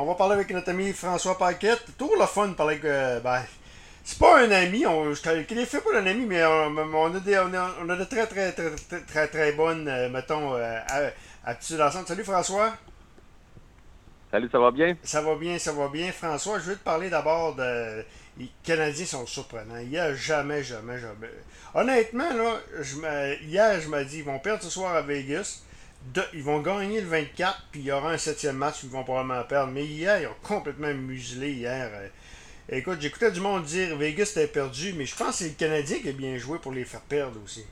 On va parler avec notre ami François Paquette. Toujours le fun de parler avec. euh, ben, c'est pas un ami, on, je ne qualifie pas d'un ami, mais on, on a des, on, a, on a de très, très, très, très, très, très bonnes, euh, mettons, euh, aptitudes ensemble. Salut François. Salut, ça va bien? Ça va bien, ça va bien. François, je veux te parler d'abord de. Les Canadiens sont surprenants. Il n'y a jamais, jamais, jamais. Honnêtement, là, je hier, je me dis, ils vont perdre ce soir à Vegas. De- ils vont gagner le 24, puis il y aura un septième match qu'ils vont probablement perdre. Mais hier, ils ont complètement muselé hier. Euh, Écoute, j'écoutais du monde dire Vegas était perdu, mais je pense que c'est le Canadien qui a bien joué pour les faire perdre aussi.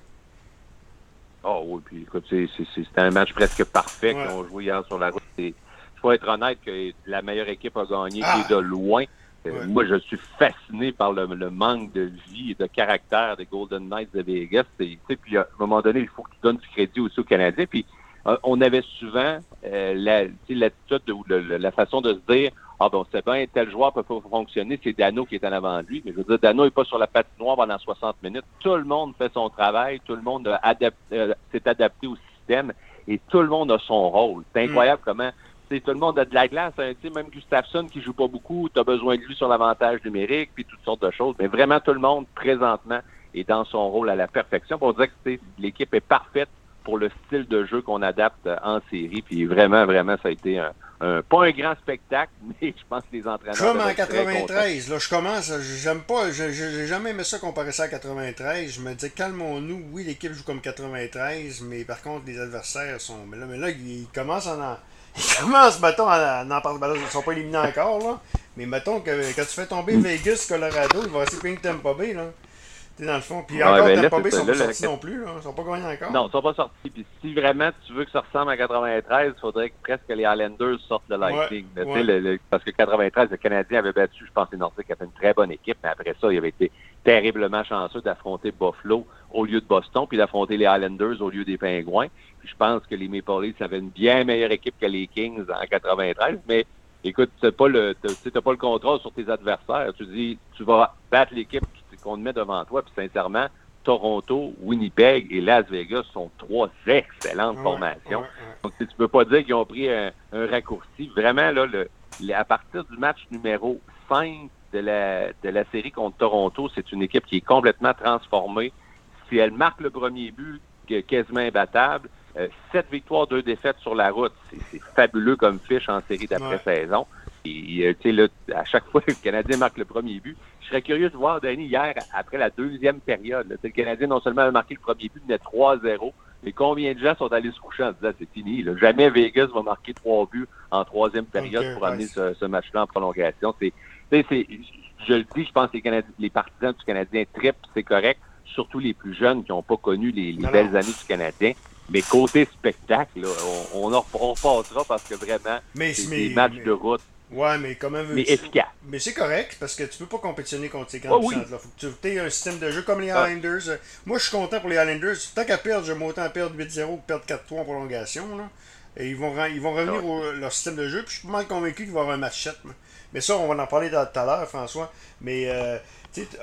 Oh oui, puis écoute, c'était un match presque parfait Ouais. qu'on joué hier sur la route. Il faut être honnête que la meilleure équipe a gagné Ah. et de loin. Euh, Ouais. Moi, je suis fasciné par le, le manque de vie et de caractère des Golden Knights de Vegas. Sais, Puis à un moment donné, il faut que tu donnes du crédit aussi aux Canadiens. Puis on avait souvent euh, la- l'attitude ou le- le- la façon de se dire Ah bon, c'est bien, tel joueur peut pas fonctionner, c'est Dano qui est en avant de lui. Mais je veux dire, Dano n'est pas sur la patinoire pendant 60 minutes. Tout le monde fait son travail, tout le monde adap- euh, s'est adapté au système et tout le monde a son rôle. C'est incroyable comment tout le monde a de la glace. hein. Même Gustafsson qui joue pas beaucoup, tu as besoin de lui sur l'avantage numérique, puis toutes sortes de choses. Mais vraiment, tout le monde, présentement, est dans son rôle à la perfection. Pour dire que l'équipe est parfaite pour le style de jeu qu'on adapte en série. Puis vraiment, vraiment, ça a été un, un- pas un grand spectacle, mais je pense que les entraîneurs... Comme en être très contents. 93, là, je commence, j'aime pas, j'ai jamais aimé ça comparer ça à 93. Je me dis, calmons-nous, oui, l'équipe joue comme 93, mais par contre, les adversaires sont. Mais là, mais là ils commencent en. Ils commencent, mettons, à en parler. Ben là, ils sont pas éliminés encore, là. Mais mettons que quand tu fais tomber Vegas, Colorado, il va rester de Tampa Bay, là. T'es dans le fond. Puis encore, ben là, c'est sont pas sortis la- non plus, là. Ils sont pas gagnés encore. Non, ils sont pas sortis. Puis si vraiment tu veux que ça ressemble à 93, il faudrait que presque les Islanders sortent le Lightning. Ouais, Tu sais, ouais. le- le- parce que 93, le Canadien avait battu, je pense, les Nordiques, qui avait une très bonne équipe, mais après ça, il avait été terriblement chanceux d'affronter Buffalo au lieu de Boston, puis d'affronter les Islanders au lieu des Pingouins. Puis je pense que les Maple Leafs avaient une bien meilleure équipe que les Kings en 93, mais écoute, tu n'as pas, le- pas le contrôle sur tes adversaires. Tu dis, tu vas battre l'équipe qui- qu'on te met devant toi, puis sincèrement, Toronto, Winnipeg et Las Vegas sont trois excellentes Ouais, formations. ouais, ouais. Donc, tu tu peux pas dire qu'ils ont pris un, un raccourci. Vraiment, là, le, le- à partir du match numéro 5 de la, de la série contre Toronto, c'est une équipe qui est complètement transformée. Si elle marque le premier but, quasiment imbattable, euh, sept victoires, deux défaites sur la route. C'est- C'est fabuleux comme fiche en série d'après-saison. Et, euh, là, à chaque fois que le Canadien marque le premier but, je serais curieux de voir, Danny, hier, après la deuxième période, là, le Canadien non seulement a marqué le premier but, mais 3-0. Mais combien de gens sont allés se coucher en disant c'est fini, là. jamais Vegas va marquer trois buts en troisième période pour amener ce, ce match-là en prolongation. C'est, je le dis, je pense que les, partisans du Canadien trippent, c'est correct, surtout les plus jeunes qui n'ont pas connu les, belles années du Canadien. Mais côté spectacle, là, on, on, en repassera parce que vraiment, c'est des matchs mais- de route, Ouais, mais comment veux-tu? mais efficaces. Mais c'est correct parce que tu peux pas compétitionner contre ces Ah grandes oui. puissances là. Faut que tu aies un système de jeu comme les Ah. Islanders. Euh, Moi, je suis content pour les Islanders. Tant qu'à perdre, j'aime autant perdre 8-0 que perdre 4-3 en prolongation. Là. Et ils vont, ils vont revenir Ah au leur système de jeu. Puis je suis pas mal convaincu qu'il va y avoir un match 7. moi. Mais ça, on va en parler tout à l'heure, François. Mais euh,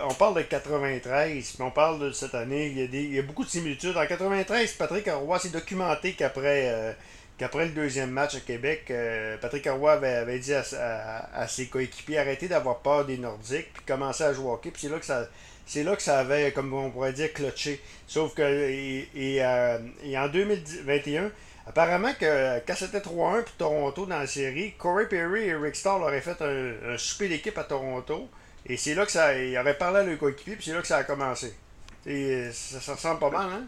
on parle de 93, puis on parle de cette année. Il y, a des, il y a beaucoup de similitudes. En 93, Patrick Roy s'est documenté qu'après. euh, qu'après le deuxième match à Québec, euh, Patrick Roy avait, dit à, ses coéquipiers arrêtez d'avoir peur des Nordiques, puis commencer à jouer au hockey. Puis c'est là que ça. C'est là que ça avait, comme on pourrait dire, clutché. Sauf que, et, et, euh, en 2021, apparemment que quand c'était 3-1 pour Toronto dans la série, Corey Perry et Rick Starr auraient fait un, un souper d'équipe à Toronto. Et c'est là que ça. Ils auraient parlé à leur coéquipier, puis c'est là que ça a commencé. Et ça, ça ressemble pas mal, hein?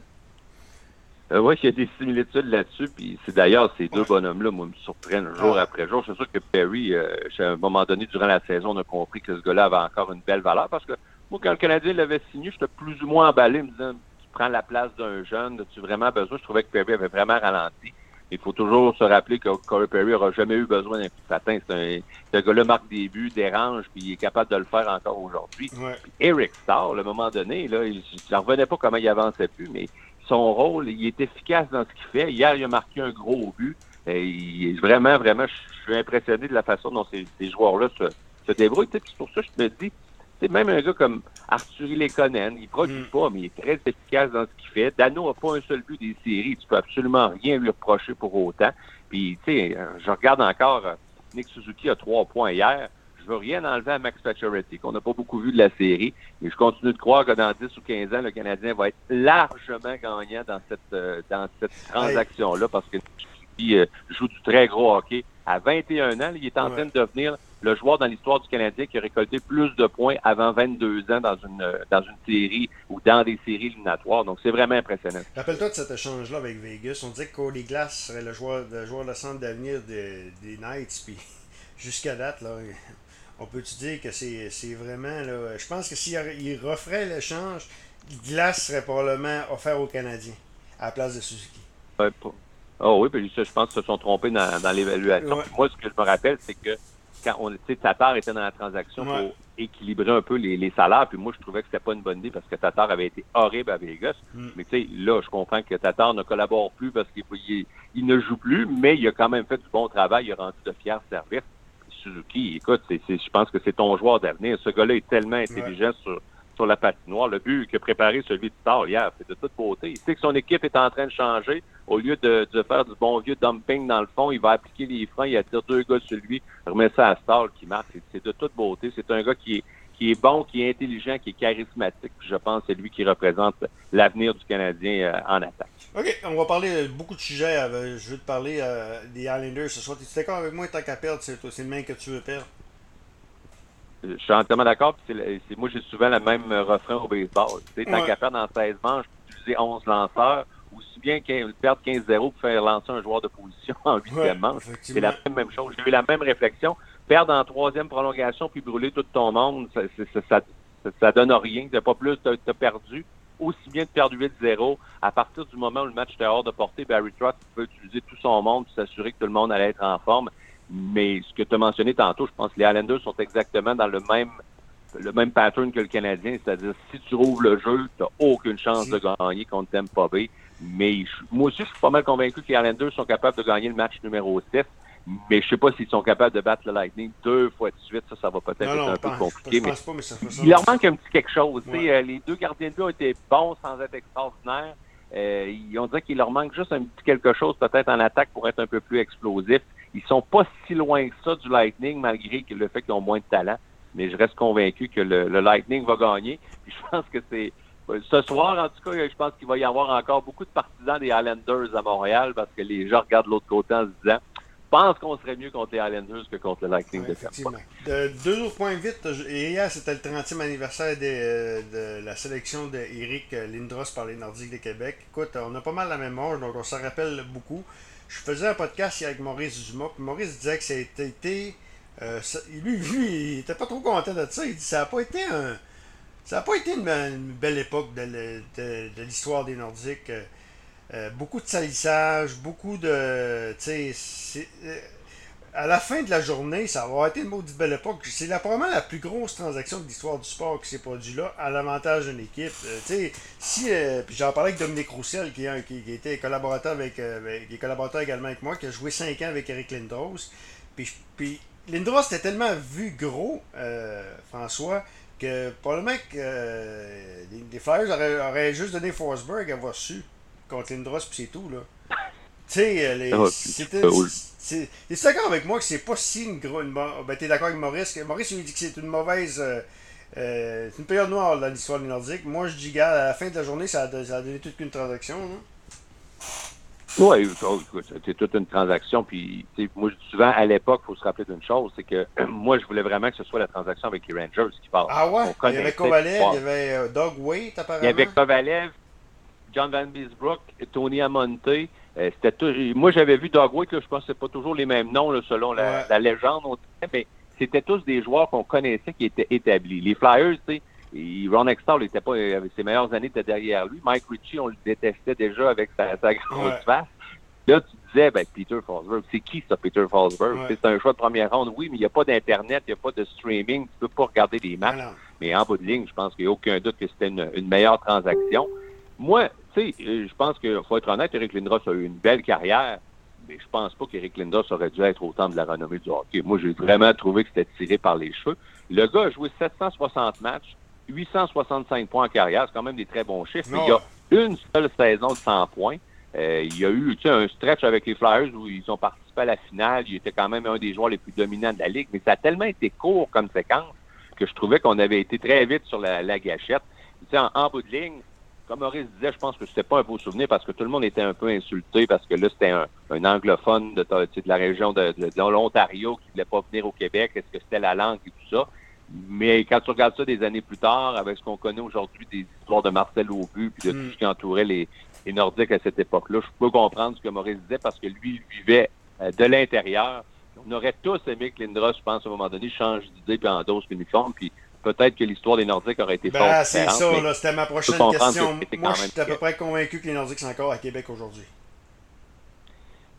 Euh, oui, il y a des similitudes là-dessus. Puis c'est d'ailleurs ces deux bonhommes-là, moi, me surprennent jour après jour. C'est sûr que Perry, euh, à un moment donné, durant la saison, on a compris que ce gars-là avait encore une belle valeur. Parce que moi, quand le Canadien l'avait signé, j'étais plus ou moins emballé, me disant tu prends la place d'un jeune, as-tu vraiment besoin? Je trouvais que Perry avait vraiment ralenti. Il faut toujours se rappeler que Corey Perry n'aura jamais eu besoin d'un coup de patin. C'est un, ce gars-là marque des buts, dérange, puis il est capable de le faire encore aujourd'hui. Ouais. Eric Starr, à un moment donné, là, il ne revenais pas comment il avançait plus, mais son rôle, il est efficace dans ce qu'il fait. Hier, il a marqué un gros but. Et il vraiment, vraiment, je suis impressionné de la façon dont ces, ces joueurs-là se, se débrouillent. C'est pour ça que je me dis, c'est même un gars comme Arthur Lekonen, il produit Mm. pas, mais il est très efficace dans ce qu'il fait. Dano n'a pas un seul but des séries. Tu peux absolument rien lui reprocher pour autant. Puis, tu sais, je regarde encore euh, Nick Suzuki a trois points hier. Je veux rien enlever à Max Pacioretty, qu'on n'a pas beaucoup vu de la série. Mais je continue de croire que dans 10 ou 15 ans, le Canadien va être largement gagnant dans cette, euh, dans cette transaction-là parce que euh, joue du très gros hockey. À 21 ans, il est en train de devenir le joueur dans l'histoire du Canadien qui a récolté plus de points avant 22 ans dans une, euh, dans une série ou dans des séries éliminatoires. Donc, c'est vraiment impressionnant. Rappelle-toi de cet échange-là avec Vegas. On disait que Cody Glass serait le joueur, le joueur de centre d'avenir des, des Knights. Puis, jusqu'à date, là, on peut-tu dire que c'est vraiment. Là, je pense que s'il referait l'échange, Glass serait probablement offert aux Canadiens à la place de Suzuki. oh oui, puis je pense qu'ils se sont trompés dans, dans l'évaluation. Moi, ce que je me rappelle, c'est que quand on, Tatar était dans la transaction pour équilibrer un peu les, salaires, puis moi, je trouvais que c'était pas une bonne idée parce que Tatar avait été horrible à Vegas. Mm. Mais tu sais, là, je comprends que Tatar ne collabore plus parce qu'il il, ne joue plus, mais il a quand même fait du bon travail, il a rendu de fiers services. Suzuki, écoute, je pense que c'est ton joueur d'avenir. Ce gars-là est tellement intelligent sur, sur la patinoire. Le but qu'a préparé celui de Star hier, c'est de toute beauté. Il sait que son équipe est en train de changer. Au lieu de, de, faire du bon vieux dumping dans le fond, il va appliquer les freins, il attire deux gars sur lui, remet ça à Star qui marque. C'est de toute beauté. C'est un gars qui est, qui est bon, qui est intelligent, qui est charismatique. Je pense que c'est lui qui représente l'avenir du Canadien euh, en attaque. OK, on va parler de beaucoup de sujets. Euh, je veux te parler euh, des Islanders ce soir. Tu es d'accord avec moi, tant qu'à perdre, c'est le même que tu veux perdre? Je suis entièrement d'accord. Moi, j'ai souvent le même refrain au baseball. Tu sais, tant qu'à perdre dans 16 manches, utiliser 11 lanceurs, aussi bien perdre 15-0 pour faire lancer un joueur de position en 8e manche. C'est la même chose. J'ai eu la même réflexion perdre en troisième prolongation puis brûler tout ton monde, ça, ça, ça, donne rien. T'as pas plus, t'as as perdu. Aussi bien de perdre 8-0. À partir du moment où le match était hors de portée, Barry Trotz peut utiliser tout son monde pour s'assurer que tout le monde allait être en forme. Mais ce que tu as mentionné tantôt, je pense que les Islanders sont exactement dans le même le même pattern que le Canadien, c'est-à-dire si tu rouvres le jeu, tu n'as aucune chance de gagner contre Tampa Bay. Mais moi aussi, je suis pas mal convaincu que les Islanders sont capables de gagner le match numéro 7. Mais je sais pas s'ils sont capables de battre le Lightning deux fois de suite. Ça, ça va peut-être être, un peu compliqué. mais, il leur manque un petit quelque chose. Euh, les deux gardiens de but ont été bons sans être extraordinaires. Euh, ils ont dit qu'il leur manque juste un petit quelque chose peut-être en attaque pour être un peu plus explosif. Ils sont pas si loin que ça du Lightning malgré le fait qu'ils ont moins de talent. Mais je reste convaincu que le, Lightning va gagner. Puis je pense que c'est ce soir, en tout cas, je pense qu'il va y avoir encore beaucoup de partisans des Islanders à Montréal parce que les gens regardent l'autre côté en se disant pense qu'on serait mieux contre les Islanders que contre le Lightning de Tampa. points vite. Hier, c'était le 30e anniversaire de, la sélection d'Éric Lindros par les Nordiques de Québec. Écoute, on a pas mal la mémoire, donc on s'en rappelle beaucoup. Je faisais un podcast avec Maurice Dumas, Maurice disait que ça a été. Euh, lui, lui, il était pas trop content de ça. Il dit ça n'a pas été un. Ça n'a pas été une, belle époque de, de l'histoire des Nordiques. Euh, beaucoup de salissage, beaucoup de. Euh, à la fin de la journée, ça va être une maudite belle époque. C'est probablement la plus grosse transaction de l'histoire du sport qui s'est produite là, à l'avantage d'une équipe. Euh, si. puis j'en parlais avec Dominique Roussel, qui, qui, était collaborateur avec, qui est collaborateur également avec moi, qui a joué 5 ans avec Eric Lindros. Puis, Lindros était tellement vu gros, François, que probablement que les, Flyers auraient, juste donné Forsberg à avoir su contre Lindros, puis c'est tout, là. tu sais, euh, les. Ah, c'était. T'es d'accord avec moi que c'est pas si une grosse. Ben, t'es d'accord avec Maurice que Maurice, il dit que c'est une mauvaise. Euh, euh, c'est une période noire dans l'histoire des Nordiques. Moi, je dis, gars, à la fin de la journée, ça a, ça a donné toute une transaction, là. Oui, c'était toute une transaction. Puis, moi, souvent, à l'époque, il faut se rappeler d'une chose, c'est que moi, je voulais vraiment que ce soit la transaction avec les Rangers qui parle. Ah ouais? Il y avait Kovalev, il y avait Doug Waite, apparemment. Il y avait Kovalev, John Van Biesbrook, Tony Amonte. Euh, c'était Moi, j'avais vu Dogwick, je pense que c'est pas toujours les mêmes noms selon la, légende, mais c'était tous des joueurs qu'on connaissait qui étaient établis. Les Flyers, tu sais, Ron Extall était pas, avec ses meilleures années, était derrière lui. Mike Ritchie, on le détestait déjà avec sa, grosse face. Là, tu disais, ben, Peter Forsberg, c'est qui ça, Peter Forsberg? C'est un choix de première ronde, oui, mais il n'y a pas d'Internet, il n'y a pas de streaming, tu peux pas regarder des matchs. Mais en bout de ligne, je pense qu'il n'y a aucun doute que c'était une meilleure transaction. Moi, tu sais, euh, je pense qu'il faut être honnête, Eric Lindros a eu une belle carrière, mais je pense pas qu'Eric Lindros aurait dû être autant de la renommée du hockey. Moi, j'ai vraiment trouvé que c'était tiré par les cheveux. Le gars a joué 760 matchs, 865 points en carrière, c'est quand même des très bons chiffres, mais il y a une seule saison de 100 points. Euh, il y a eu un stretch avec les Flyers où ils ont participé à la finale. Il était quand même un des joueurs les plus dominants de la Ligue, mais ça a tellement été court comme séquence que je trouvais qu'on avait été très vite sur la, gâchette. En, en, bout de ligne, comme Maurice disait, je pense que c'était pas un beau souvenir parce que tout le monde était un peu insulté parce que là, c'était un, anglophone de, de, la région de, l'Ontario qui voulait pas venir au Québec. Est-ce que c'était la langue et tout ça? Mais quand tu regardes ça des années plus tard, avec ce qu'on connaît aujourd'hui des histoires de Marcel Aubu puis de tout mm. ce qui entourait les, les Nordiques à cette époque-là. Je peux comprendre ce que Maurice disait parce que lui, il vivait euh, de l'intérieur. On aurait tous aimé que Lindros, je pense, à un moment donné, change d'idée puis endosse l'uniforme. Puis peut-être que l'histoire des Nordiques aurait été ben, C'est ça, là, c'était ma prochaine question. Moi, je suis à peu près convaincu que les Nordiques sont encore à Québec aujourd'hui.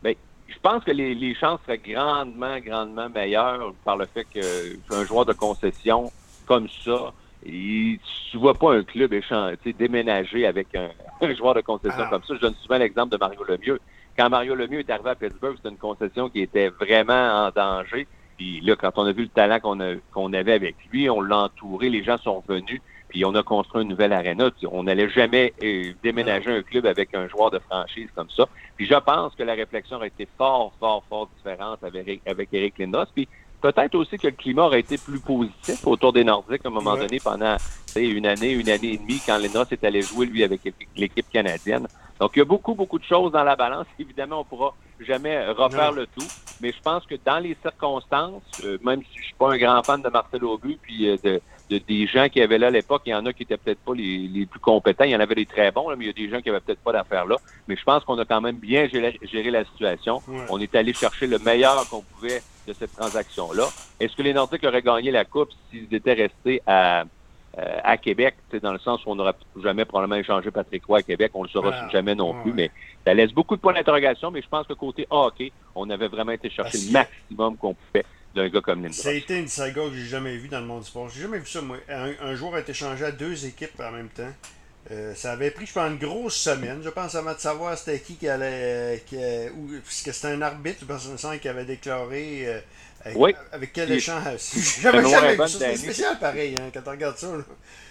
Bien, je pense que les, les, chances seraient grandement, grandement meilleures par le fait qu'un joueur de concession comme ça, il, tu vois pas un club échanger, déménager avec un, joueur de concession ah. comme ça. Je donne souvent l'exemple de Mario Lemieux. Quand Mario Lemieux est arrivé à Pittsburgh, c'était une concession qui était vraiment en danger. Puis là, quand on a vu le talent qu'on qu'on avait avec lui, on l'a entouré, les gens sont venus, puis on a construit une nouvelle aréna. On n'allait jamais euh, déménager un club avec un joueur de franchise comme ça. Puis je pense que la réflexion aurait été fort, fort, fort différente avec, avec Eric Lindros. Puis Peut-être aussi que le climat aurait été plus positif autour des Nordiques à un moment donné pendant une année, une année et demie quand Lindros est allé jouer lui avec l'équipe canadienne. Donc il y a beaucoup, beaucoup de choses dans la balance. Évidemment, on pourra jamais refaire le tout, mais je pense que dans les circonstances, euh, même si je suis pas un grand fan de Marcel Aubu, puis euh, de, de, des gens qui avaient là à l'époque, il y en a qui étaient peut-être pas les, les, plus compétents, il y en avait des très bons, mais il y a des gens qui avaient peut-être pas d'affaires là. Mais je pense qu'on a quand même bien géré, la situation. On est allé chercher le meilleur qu'on pouvait de cette transaction-là. Est-ce que les Nordiques auraient gagné la Coupe s'ils étaient restés à, euh, à Québec, dans le sens où on n'aurait jamais probablement échangé Patrick Roy à Québec, on ne le saura ah, jamais non plus, mais ça laisse beaucoup de points d'interrogation, mais je pense que côté hockey, on avait vraiment été chercher le maximum qu'on pouvait d'un gars comme Lindros. Ça a été une saga que j'ai jamais vue dans le monde du sport. J'ai jamais vu ça, moi. Un, joueur a été changé à deux équipes en même temps. Euh, ça avait pris, je pense, une grosse semaine, je pense, avant de savoir c'était qui qui allait. Qui, ou, puisque c'était un arbitre, je pense, qui avait déclaré. Avec, oui. avec quel échange? J'avais jamais vu ça. C'était spécial pareil, hein, quand on regarde ça.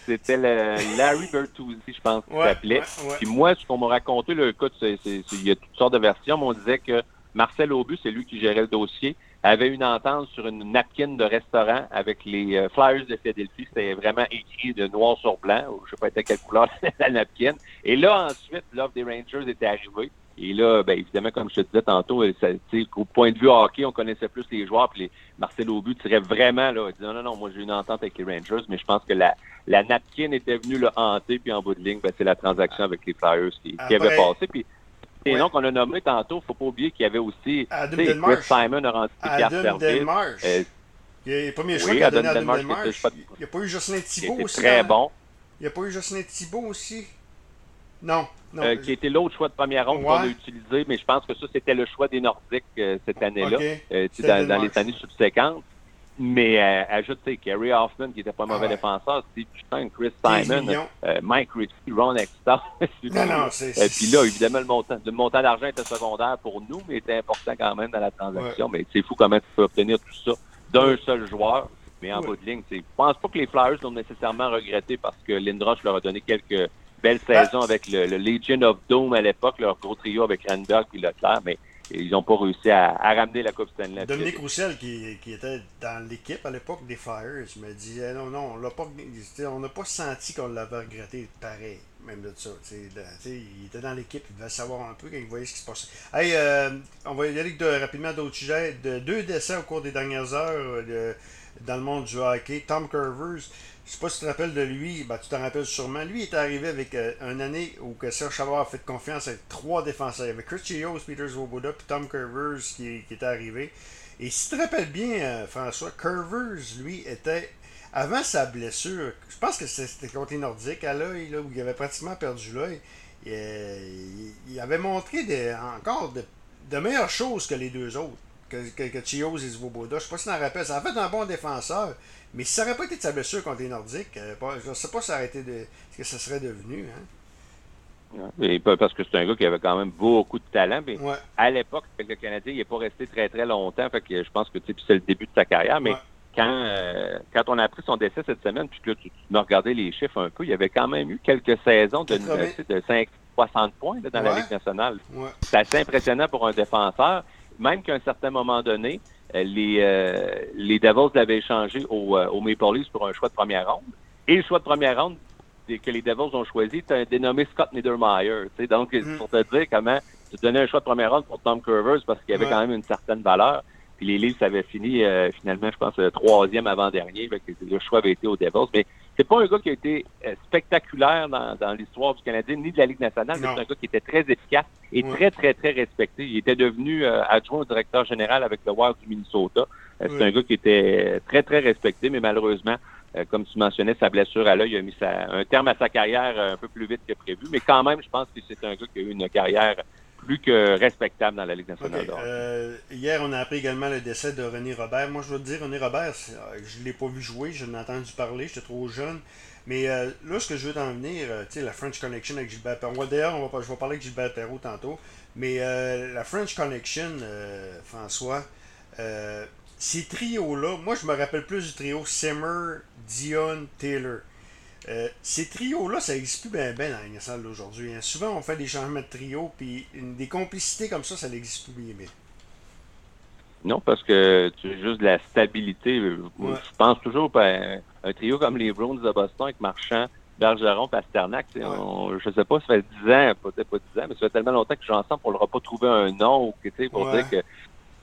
C'était le Larry Bertuzzi, je pense, qu'il s'appelait. Puis moi, ce qu'on m'a raconté, le écoute, il y a toutes sortes de versions, mais on disait que Marcel Aubu, c'est lui qui gérait le dossier avait une entente sur une napkin de restaurant avec les euh, Flyers de Philadelphie. C'était vraiment écrit de noir sur blanc, ou je ne sais pas quelle couleur la napkin. Et là, ensuite, l'offre des Rangers était arrivée. Et là, ben, évidemment, comme je te disais tantôt, euh, ça, au point de vue hockey, on connaissait plus les joueurs. Puis les, Marcel Aubu tirait vraiment, là, il disait non, non, non, moi j'ai une entente avec les Rangers, mais je pense que la, la napkin était venue le hanter, puis en bout de ligne, ben, c'est la transaction avec les Flyers qui, qui avait passé. Puis et ouais. qu'on a nommé tantôt, faut pas oublier qu'il y avait aussi Chris Simon a rendu Serville. Euh, il a choix oui, qu'il a donné à Adam Delmarche. Il n'y a pas eu Jocelyn Thibault aussi. très bon. Il n'y a pas eu Jocelyn Thibault aussi? Non. Non. Euh, qui était l'autre choix de première ronde qu'on a utilisé, mais je pense que ça, c'était le choix des Nordiques euh, cette année-là, okay. euh, dans, dans les années subséquentes. Mais euh, ajoute, Kerry Hoffman, qui était pas un mauvais ah défenseur, Steve Chris Simon, euh, Mike Ritchie, Ron Exton. non, non, c'est... Et puis là, évidemment, le montant, le montant d'argent était secondaire pour nous, mais était important quand même dans la transaction. Mais c'est fou comment tu peux obtenir tout ça d'un seul joueur. Mais en bout de ligne, je pense pas que les Flyers l'ont nécessairement regretté parce que Lindros leur a donné quelques belles ben, saisons avec le, le, Legion of Doom à l'époque, leur gros trio avec Randberg et Leclerc. Mais ils n'ont pas réussi à, ramener la Coupe Stanley. Dominique Roussel, qui, qui, était dans l'équipe à l'époque des Flyers, me dit eh non, non, on n'a pas, senti qu'on l'avait regretté pareil, même de ça. il était dans l'équipe, il devait savoir un peu quand il voyait ce qui se passait. Hey, euh, on va y aller de, rapidement d'autres sujets. De, deux décès au cours des dernières heures euh, dans le monde du hockey. Tom Curvers, je sais pas si tu te rappelles de lui, ben, tu t'en rappelles sûrement. Lui est arrivé avec euh, une année où Serge Chavard a fait confiance avec trois défenseurs. Il y avait Chris Chios, Peter Svoboda puis Tom Curvers qui, qui était arrivé. Et si tu te rappelles bien, euh, François, Curvers, lui, était. Avant sa blessure, je pense que c'était contre les Nordiques à l'œil, où il avait pratiquement perdu l'œil. Euh, il, avait montré encore de meilleures choses que les deux autres que, que, que Chios et Svoboda. Je sais pas si tu t'en rappelles. Ça a fait un bon défenseur. Mais si ça n'aurait pas été de sa blessure contre les Nordiques, euh, je ne sais pas si ça été de, ce que ça serait devenu. Hein? parce que c'est un gars qui avait quand même beaucoup de talent. Mais À l'époque, le Canadien, il n'est pas resté très très longtemps. Fait que je pense que c'est le début de sa carrière. Mais quand, euh, quand on a appris son décès cette semaine, puis que tu, tu m'as regardé les chiffres un peu, il y avait quand même eu quelques saisons de, de, 60 points dans la Ligue nationale. C'est assez impressionnant pour un défenseur, même qu'à un certain moment donné, euh, les, euh, les Devils l'avaient échangé au, au Maple Leafs pour un choix de première ronde. Et le choix de première ronde que les Devils ont choisi, c'est un dénommé Scott Niedermayer. Donc, mm. pour te dire comment tu donnais un choix de première ronde pour Tom Curvers parce qu'il avait quand même une certaine valeur. Puis les Leafs avaient fini euh, finalement, je pense, le troisième avant-dernier. Le choix avait été aux Devils. Mais c'est pas un gars qui a été euh, spectaculaire dans, dans l'histoire du Canadien ni de la Ligue nationale, mais c'est un gars qui était très efficace et très, très, très respecté. Il était devenu euh, adjoint au directeur général avec le Wild du Minnesota. c'est un gars qui était très, très respecté, mais malheureusement, comme tu mentionnais, sa blessure à l'œil a mis un terme à sa carrière un peu plus vite que prévu. Mais quand même, je pense que c'est un gars qui a eu une carrière plus que respectable dans la Ligue nationale. Euh, hier, on a appris également le décès de René Robert. Moi, je veux te dire, René Robert, euh, je ne l'ai pas vu jouer, je l'ai entendu parler, j'étais trop jeune. Mais euh, là, ce que je veux t'en venir, tu sais, la French Connection avec Gilbert Perrault. D'ailleurs, je vais parler avec Gilbert Perrault tantôt. Mais la French Connection, François, ces trios-là, moi, je me rappelle plus du trio Simmer, Dion, Taylor. Euh, ces trios-là, ça n'existe plus bien ben dans la salle d'aujourd'hui. Hein. Souvent, on fait des changements de trio, puis des complicités comme ça, ça n'existe plus bien, bien. Non, parce que tu as juste de la stabilité. Je pense toujours ben, un trio comme les Browns de Boston avec Marchand, Bergeron, Pasternak. je ne sais pas, ça fait 10 ans, peut-être pas 10 ans, mais ça fait tellement longtemps que je suis ensemble pour leur pas trouver un nom ou pour dire que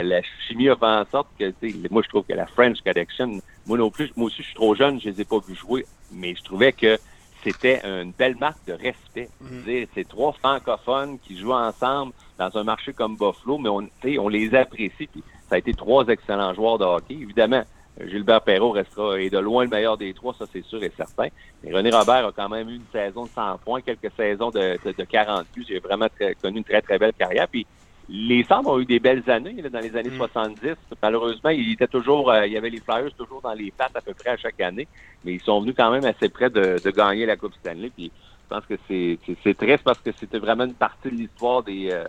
la chimie a fait en sorte que, moi, je trouve que la French Connection, moi non plus, moi aussi, je suis trop jeune, je les ai pas vus jouer, mais je trouvais que c'était une belle marque de respect. Mm C'est trois francophones qui jouent ensemble dans un marché comme Buffalo, mais on, on les apprécie. Puis ça a été trois excellents joueurs de hockey. Évidemment, Gilbert Perrault restera et de loin le meilleur des trois, ça c'est sûr et certain. Mais René Robert a quand même eu une saison de 100 points, quelques saisons de, de, 40 buts. J'ai vraiment connu une très, très belle carrière. Puis les Sabres ont eu des belles années dans les années 70. Mm. Malheureusement, il était toujours, euh, il y avait les Flyers toujours dans les pattes à peu près à chaque année, mais ils sont venus quand même assez près de, gagner la Coupe Stanley. Puis je pense que c'est triste parce que c'était vraiment une partie de l'histoire des, euh,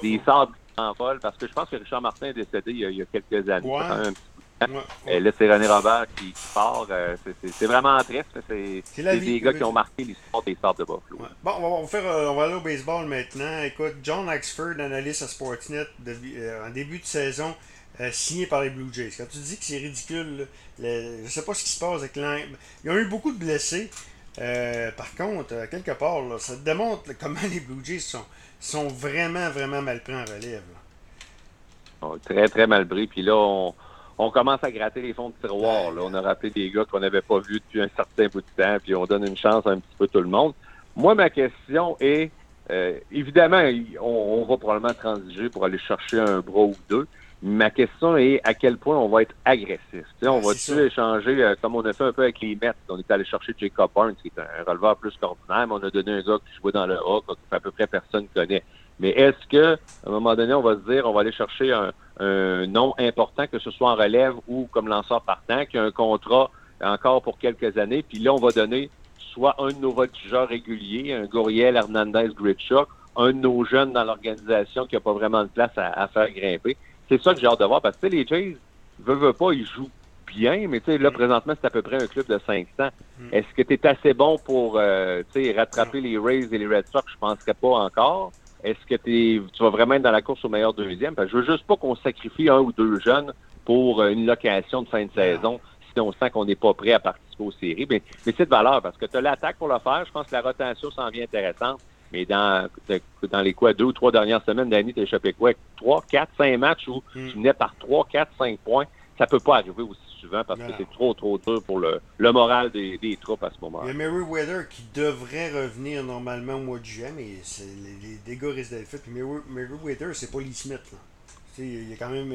des Sabres en vol. Parce que je pense que Richard Martin est décédé il y a, quelques années. Et là, c'est René Robert qui, part. Euh, c'est vraiment triste. C'est des gars qui ont marqué l'histoire des Stars de Buffalo. Bon, on va, faire, euh, on va aller au baseball maintenant. Écoute, John Axford, analyste à Sportsnet, euh, en début de saison, signé par les Blue Jays. Quand tu dis que c'est ridicule, je ne sais pas ce qui se passe avec l'un. Ils ont eu beaucoup de blessés. par contre, quelque part, ça démontre comment les Blue Jays sont, sont vraiment, vraiment mal pris en relève. Oh, très, très mal pris. Puis là, on on commence à gratter les fonds de tiroir. Là. On a rappelé des gars qu'on n'avait pas vus depuis un certain bout de temps, puis on donne une chance à un petit peu tout le monde. Moi, ma question est, euh, évidemment, on, va probablement transiger pour aller chercher un bras ou deux. Ma question est à quel point on va être agressif? on va-tu échanger euh, comme on a fait un peu avec les Mets? On est allé chercher Jacob Barnes, qui est un releveur plus qu'ordinaire, mais on a donné un gars qui jouait dans le rock, que à peu près personne connaît. Mais est-ce que, à un moment donné, on va se dire, on va aller chercher un, nom important, que ce soit en relève ou comme lanceur partant, qui a un contrat encore pour quelques années, puis là, on va donner soit un de nos voltigeurs réguliers, un Goriel Hernandez Gritchuk, un de nos jeunes dans l'organisation qui n'a pas vraiment de place à, faire grimper. C'est ça que j'ai hâte de voir, parce que les Jays, veulent, veulent pas, ils jouent bien, mais tu sais, là, présentement, c'est à peu près un club de 500. Mm. Est-ce que tu es assez bon pour, euh, tu sais, rattraper les Rays et les Red Sox? Je penserais pas encore. Est-ce que tu vas vraiment être dans la course au meilleur deuxième? Parce que je veux juste pas qu'on sacrifie un ou deux jeunes pour euh, une location de fin de saison si on sent qu'on n'est pas prêt à participer aux séries. Mais, mais c'est de valeur parce que tu as l'attaque pour le faire. Je pense que la rotation s'en vient intéressante. Mais dans, dans les quoi, deux ou trois dernières semaines d'année, tu as échappé quoi? Trois, quatre, cinq matchs où hmm. tu venais par trois, quatre, cinq points. Ça peut pas arriver aussi souvent parce que c'est trop, trop dur pour le, le moral des, des, troupes à ce moment. Il y a Mary Weather qui devrait revenir normalement au mois de juin, mais les, les, dégâts risquent d'être faits. Puis Mary, Weather, c'est pas Lee Smith. Là. Il est quand même.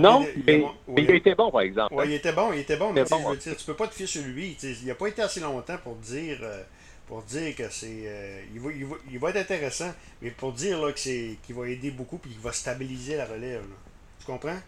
non, mais, il, était bon, par exemple. Oui, il était bon, il était bon, mais bon, je veux dire, tu peux pas te fier sur lui. Il n'a pas été assez longtemps pour dire, euh, pour dire que c'est. Euh, il, va, il, va, il, va, être intéressant, mais pour dire là, que c'est, qu'il va aider beaucoup et qu'il va stabiliser la relève. Là. Tu comprends?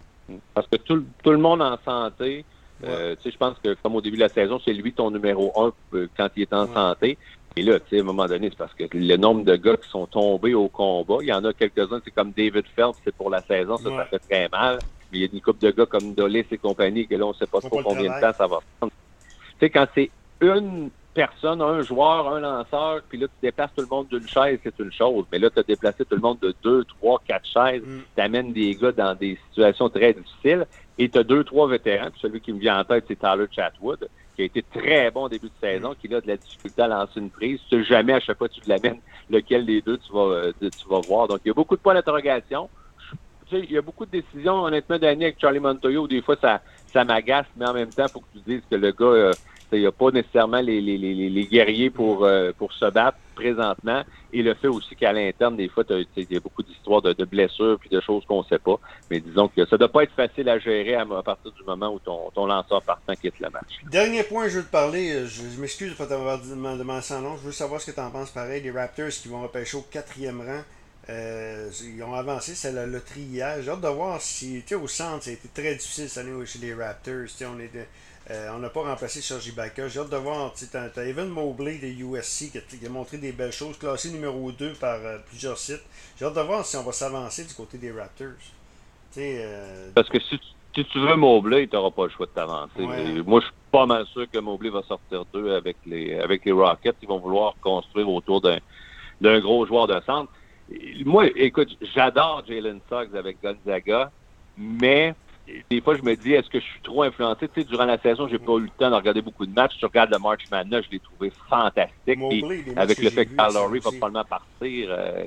Parce que tout, tout le monde en santé, euh, je pense que comme au début de la saison, c'est lui ton numéro un euh, quand il est en santé. Et là, à un moment donné, c'est parce que le nombre de gars qui sont tombés au combat, il y en a quelques-uns, c'est comme David Phelps, c'est pour la saison, ça, ça fait très mal. Mais il y a une couple de gars comme Dolis et compagnie, que là, on ne sait pas trop combien de temps ça va prendre. Tu sais, quand c'est une personne, un joueur, un lanceur, puis là, tu déplaces tout le monde d'une chaise, c'est une chose. Mais là, tu as déplacé tout le monde de deux, trois, quatre chaises, Mm. tu amènes des gars dans des situations très difficiles, et tu as deux, trois vétérans. Puis celui qui me vient en tête, c'est Tyler Chatwood, qui a été très bon au début de saison, qui a de la difficulté à lancer une prise. Tu sais jamais à chaque fois que tu l'amènes lequel des deux tu vas, euh, tu vas voir. Donc, il y a beaucoup de points d'interrogation. Je- Tu sais, il y a beaucoup de décisions, honnêtement, d'année avec Charlie Montoyo, des fois, ça, ça m'agace, mais en même temps, il faut que tu dises que le gars, euh, il n'y a pas nécessairement les, les, les, guerriers pour, euh, pour se battre présentement. Et le fait aussi qu'à l'interne, des fois, il y a beaucoup d'histoires de, blessures puis de choses qu'on ne sait pas. Mais disons que ça ne doit pas être facile à gérer à, partir du moment où ton, ton lanceur partant quitte le match. Dernier point, je veux te parler. euh, Je, m'excuse de ne pas t'avoir demandé en long. Je veux savoir ce que tu en penses pareil. Les Raptors qui vont repêcher au quatrième rang. euh, ils ont avancé, c'est la loterie hier. J'ai hâte de voir si, tu au centre, ça a été très difficile cette année chez les Raptors. On était, euh, on n'a pas remplacé Sergi Ibaka. J'ai hâte de voir, tu t'as t'as Evan Mobley de USC qui a, qui a montré des belles choses, classé numéro 2 par euh, plusieurs sites. J'ai hâte de voir si on va s'avancer du côté des Raptors. Euh, Parce que si, tu- si tu veux Mobley, tu n'auras pas le choix de t'avancer. Ouais. Moi, je suis pas mal sûr que Mobley va sortir d'eux avec les, avec les Rockets. Ils vont vouloir construire autour d'un gros joueur de centre. Moi, écoute, j'adore Jalen Suggs avec Gonzaga, mais des fois, je me dis, est-ce que je suis trop influencé? Tu sais, durant la saison, j'ai pas eu le temps de regarder beaucoup de matchs. Tu regardes le March Madness, je l'ai trouvé fantastique. Puis matchs avec le fait que Kyle Lowry va probablement partir, euh,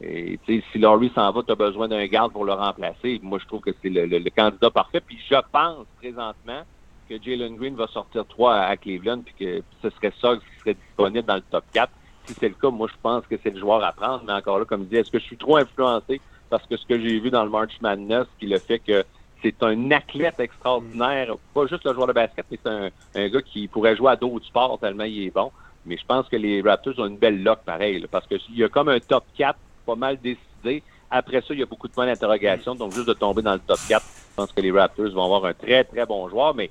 et, tu sais, si Laurie s'en va, tu as besoin d'un garde pour le remplacer. Moi, je trouve que c'est le, le- le candidat parfait. Puis je pense présentement que Jalen Green va sortir 3 à, Cleveland, puis que ce serait ça qui serait disponible dans le top 4. Si c'est le cas, moi, je pense que c'est le joueur à prendre. Mais encore là, comme je dis, est-ce que je suis trop influencé parce que ce que j'ai vu dans le March Madness, qui le fait que c'est un athlète extraordinaire, pas juste le joueur de basket, mais c'est un, un gars qui pourrait jouer à d'autres sports tellement il est bon. Mais je pense que les Raptors ont une belle lock pareil, là, parce qu'il y a comme un top 4 pas mal décidé. Après ça, il y a beaucoup de points d'interrogation. Donc, juste de tomber dans le top 4, je pense que les Raptors vont avoir un très, très bon joueur. Mais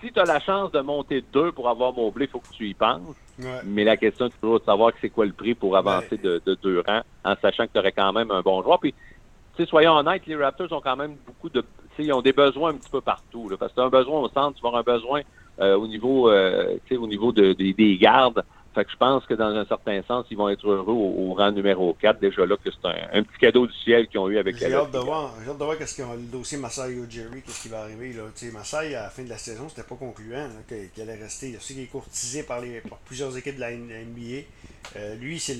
si tu as la chance de monter deux pour avoir Mobley, il faut que tu y penses. ouais. Mais la question est toujours de savoir que c'est quoi le prix pour avancer de, de deux rangs, en sachant que tu aurais quand même un bon joueur. Puis, tu sais, soyons honnêtes, les Raptors ont quand même beaucoup de. Ils ont des besoins un petit peu partout. Là, parce que tu as un besoin au centre, tu vas avoir un besoin euh, au niveau, euh, tu sais, au niveau de, des- des gardes. Fait que je pense que dans un certain sens, ils vont être heureux au, au rang numéro 4. Déjà là, que c'est un, un petit cadeau du ciel qu'ils ont eu avec J'ai hâte de voir, j'ai hâte de voir qu'est-ce le dossier Masai Jerry, qu'est-ce qui va arriver là. Masai à la fin de la saison, c'était pas concluant qu'il allait rester. Je sais qu'il est courtisé par, les, par plusieurs équipes de la NBA. Euh, lui, c'est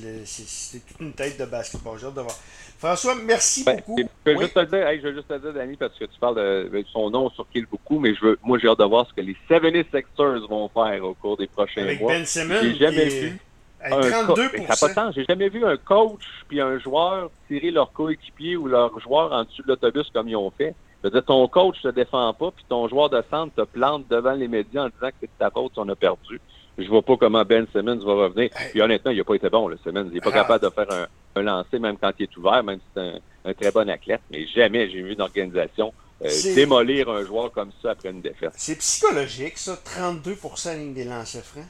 toute une tête de basketball. J'ai hâte de voir. François, merci Ben, beaucoup. Je veux Oui. juste te dire, hey, je veux juste te dire, Danny, parce que tu parles de, de son nom surkille beaucoup, mais je veux, moi, j'ai hâte de voir ce que les 76ers vont faire au cours des prochains Avec mois. Ben Simmons, J'ai jamais vu Hey, un co- 32%. Mais ça a pas de. J'ai jamais vu un coach puis un joueur tirer leur coéquipier ou leur joueur en dessous de l'autobus comme ils ont fait. Je veux dire, ton coach te défend pas, puis ton joueur de centre te plante devant les médias en disant que c'est de ta faute si on a perdu. Je vois pas comment Ben Simmons va revenir. Puis honnêtement, il a pas été bon, le Simmons. Il est pas Ah. capable de faire un, un lancer même quand il est ouvert, même si c'est un, un très bon athlète. Mais jamais j'ai vu une organisation euh, démolir un joueur comme ça après une défaite. C'est psychologique, ça. 32% ligne des lancers francs.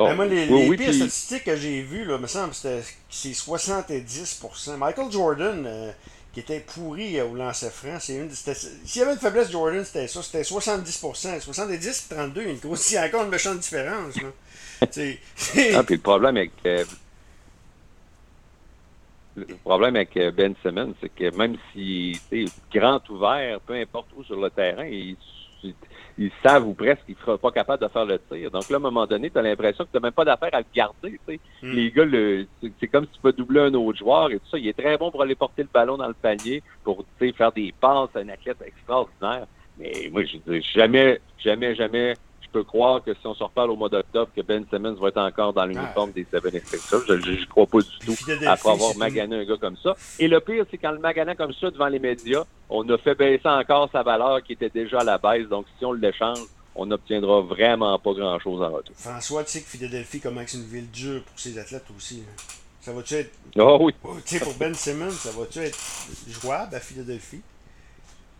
Oh, Ben, moi, les, oui, les oui, pires puis- statistiques que j'ai vues, là, me semble, c'était c'est 70%. Michael Jordan, euh, qui était pourri euh, au lancer franc, S'il y avait une faiblesse, Jordan, c'était ça. C'était 70%. 70 et 32, il y a une grosse, il y a encore une méchante différence. Là. Ah, puis le problème avec euh, le problème avec euh, Ben Simmons, c'est que même s'il est grand ouvert, peu importe où sur le terrain, ils, ils savent ou presque qu'il ne sera pas capable de faire le tir. Donc là, à un moment donné, tu as l'impression que tu n'as même pas d'affaire à le garder. tu sais. Mm. Les gars, le- c'est comme si tu peux doubler un autre joueur et tout ça. Il est très bon pour aller porter le ballon dans le panier, pour tu sais, faire des passes, un athlète extraordinaire. Mais moi, je dis jamais, jamais, jamais, je peux croire que si on se reparle au mois d'octobre, que Ben Simmons va être encore dans l'uniforme des 76ers. Je ne crois pas du tout après avoir magané un gars comme ça. Et le pire, c'est quand le maganant comme ça devant les médias, on a fait baisser encore sa valeur qui était déjà à la baisse. Donc, si on l'échange, on n'obtiendra vraiment pas grand-chose en retour. François, tu sais que Philadelphie commence une ville dure pour ses athlètes aussi. là. Ça va-tu être. Oh oui. oh, tu sais, pour Ben Simmons, ça va-tu être jouable à Philadelphie?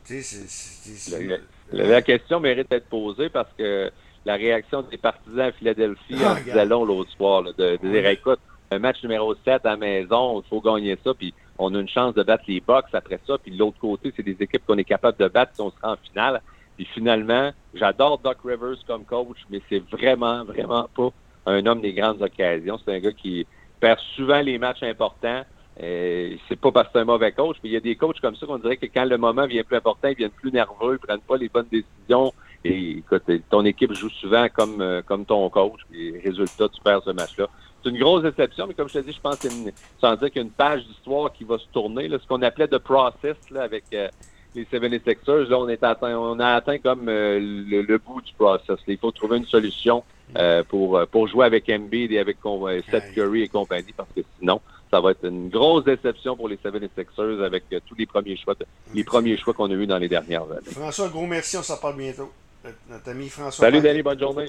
Tu sais, c'est- c'est. c'est- La, la- la question mérite d'être posée parce que la réaction des partisans à Philadelphie Ah, en disait long l'autre soir, là, de, de dire écoute, un match numéro 7 à la maison, il faut gagner ça, puis on a une chance de battre les Bucks après ça, puis de l'autre côté, c'est des équipes qu'on est capable de battre si on se rend en finale. Puis finalement, j'adore Doc Rivers comme coach, mais c'est vraiment, vraiment pas un homme des grandes occasions. C'est un gars qui perd souvent les matchs importants. Euh, c'est pas parce que c'est un mauvais coach, mais il y a des coachs comme ça qu'on dirait que quand le moment vient plus important, ils viennent plus nerveux, ils prennent pas les bonnes décisions. Et écoute, ton équipe joue souvent comme, euh, comme ton coach. Et résultat, tu perds ce match-là. C'est une grosse déception, mais comme je te dis, je pense que c'est sans dire qu'il y a une page d'histoire qui va se tourner. Là, ce qu'on appelait de process là, avec euh, les 76ers, là, on, est atteint, on a atteint comme euh, le, bout du process. Il faut trouver une solution pour, pour jouer avec Embiid et avec Seth Curry et compagnie, parce que sinon, ça va être une grosse déception pour les 76ers avec tous les premiers choix, les premiers choix qu'on a eus dans les dernières années. François, gros merci, on s'en parle bientôt. Notre ami François. Salut, Danny, bonne journée.